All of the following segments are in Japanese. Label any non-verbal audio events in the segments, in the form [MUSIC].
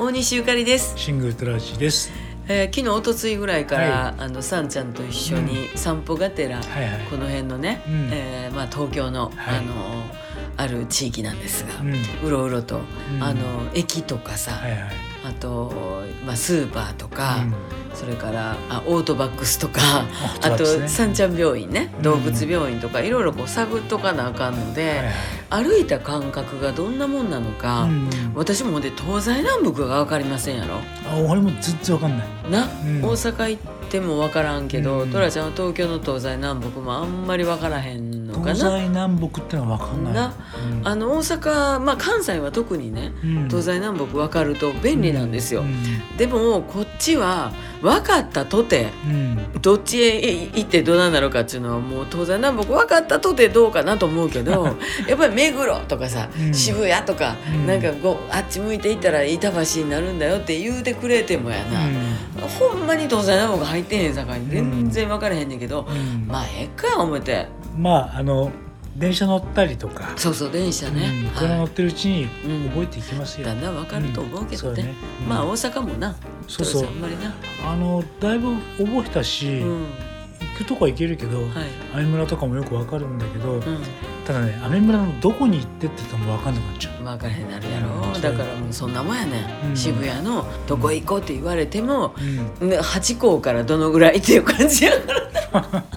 大西ゆかりです、シングルトラジです。えー昨日おとついぐらいから、はあのさんちゃんと一緒に散歩がてら、はいはい。この辺のね、うんえーまあ、東京の、はいあのある地域なんですが、うん。うろうろと、うんあの駅とかさ、はいはい。あと、まあ、スーパーとか、うん。それからあオートバックスとかあとさんちゃん病院ねうん。動物病院とかいろいろこう探っとかなあかんので。歩いた感覚がどんなもんなのか、うん私もで東西南北が分かりませんやろ。あ、俺も全然わかんない。な、うん。大阪行っても分からんけど、うん。トラちゃんは東京の東西南北もあんまり分からへんのか東な。西南北ってのはわかんない。な？うん。あの大阪、まあ、関西は特にねうん。東西南北分かると便利なんですよ、うん。でもこっちは分かったとてうん。どっちへ行ってどうなんだろうかっていうのはもう東西南北分かったとてどうかなと思うけど [LAUGHS] やっぱり目黒とかさ、うん。渋谷とか、うん。なんかこうあっち向いていったら板橋になるんだよって言うてくれてもやな、ほんまに東西南北入ってへんさかいに全然分からへんねんけど、うん。まあええか思ってまああの電車乗ったりとか、そうそう電車ね、うん車乗はってるうちにうん。覚えていきますい、よ。だんだん分かると思うけどね,、うんね。うん。まあ大阪もな。そうそう。あんまりな、あのだいぶ覚えたし、うん。行くとこは行けるけど、はい。アメ村とかもよくわかるんだけど、うん、ただねアメ村のどこに行ってって言ってもわかんなくなっちゃう。分からへんなるやろ、うん。だからもうそんなもんやね、うん。ん、渋谷のどこ行こうって言われても、うん。ね八甲からどのぐらいっていう感じやから [LAUGHS]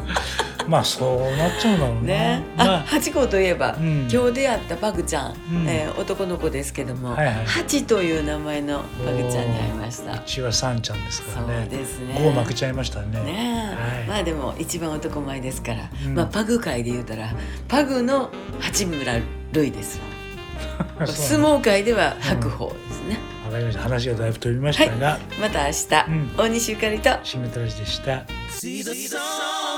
まあそうなっちゃうんだろうな。ね、まあ。八甲といえば、うん。今日出会ったパグちゃん、うん。えー男の子ですけども、はいはい。ハチという名前のパグちゃんに会いました。うちはさんちゃんですかそうらね。ですね。ゴー負けちゃいましたね。ねえ、はい。まあでも一番男前ですから、うん。まあパグ界で言うたらパグの八村塁ですわ。[LAUGHS] 相撲界では白鵬ですね、わかりました。話がだいぶ飛びましたが、また明日、うん。大西ゆかりと。シメトラジでした。See the sun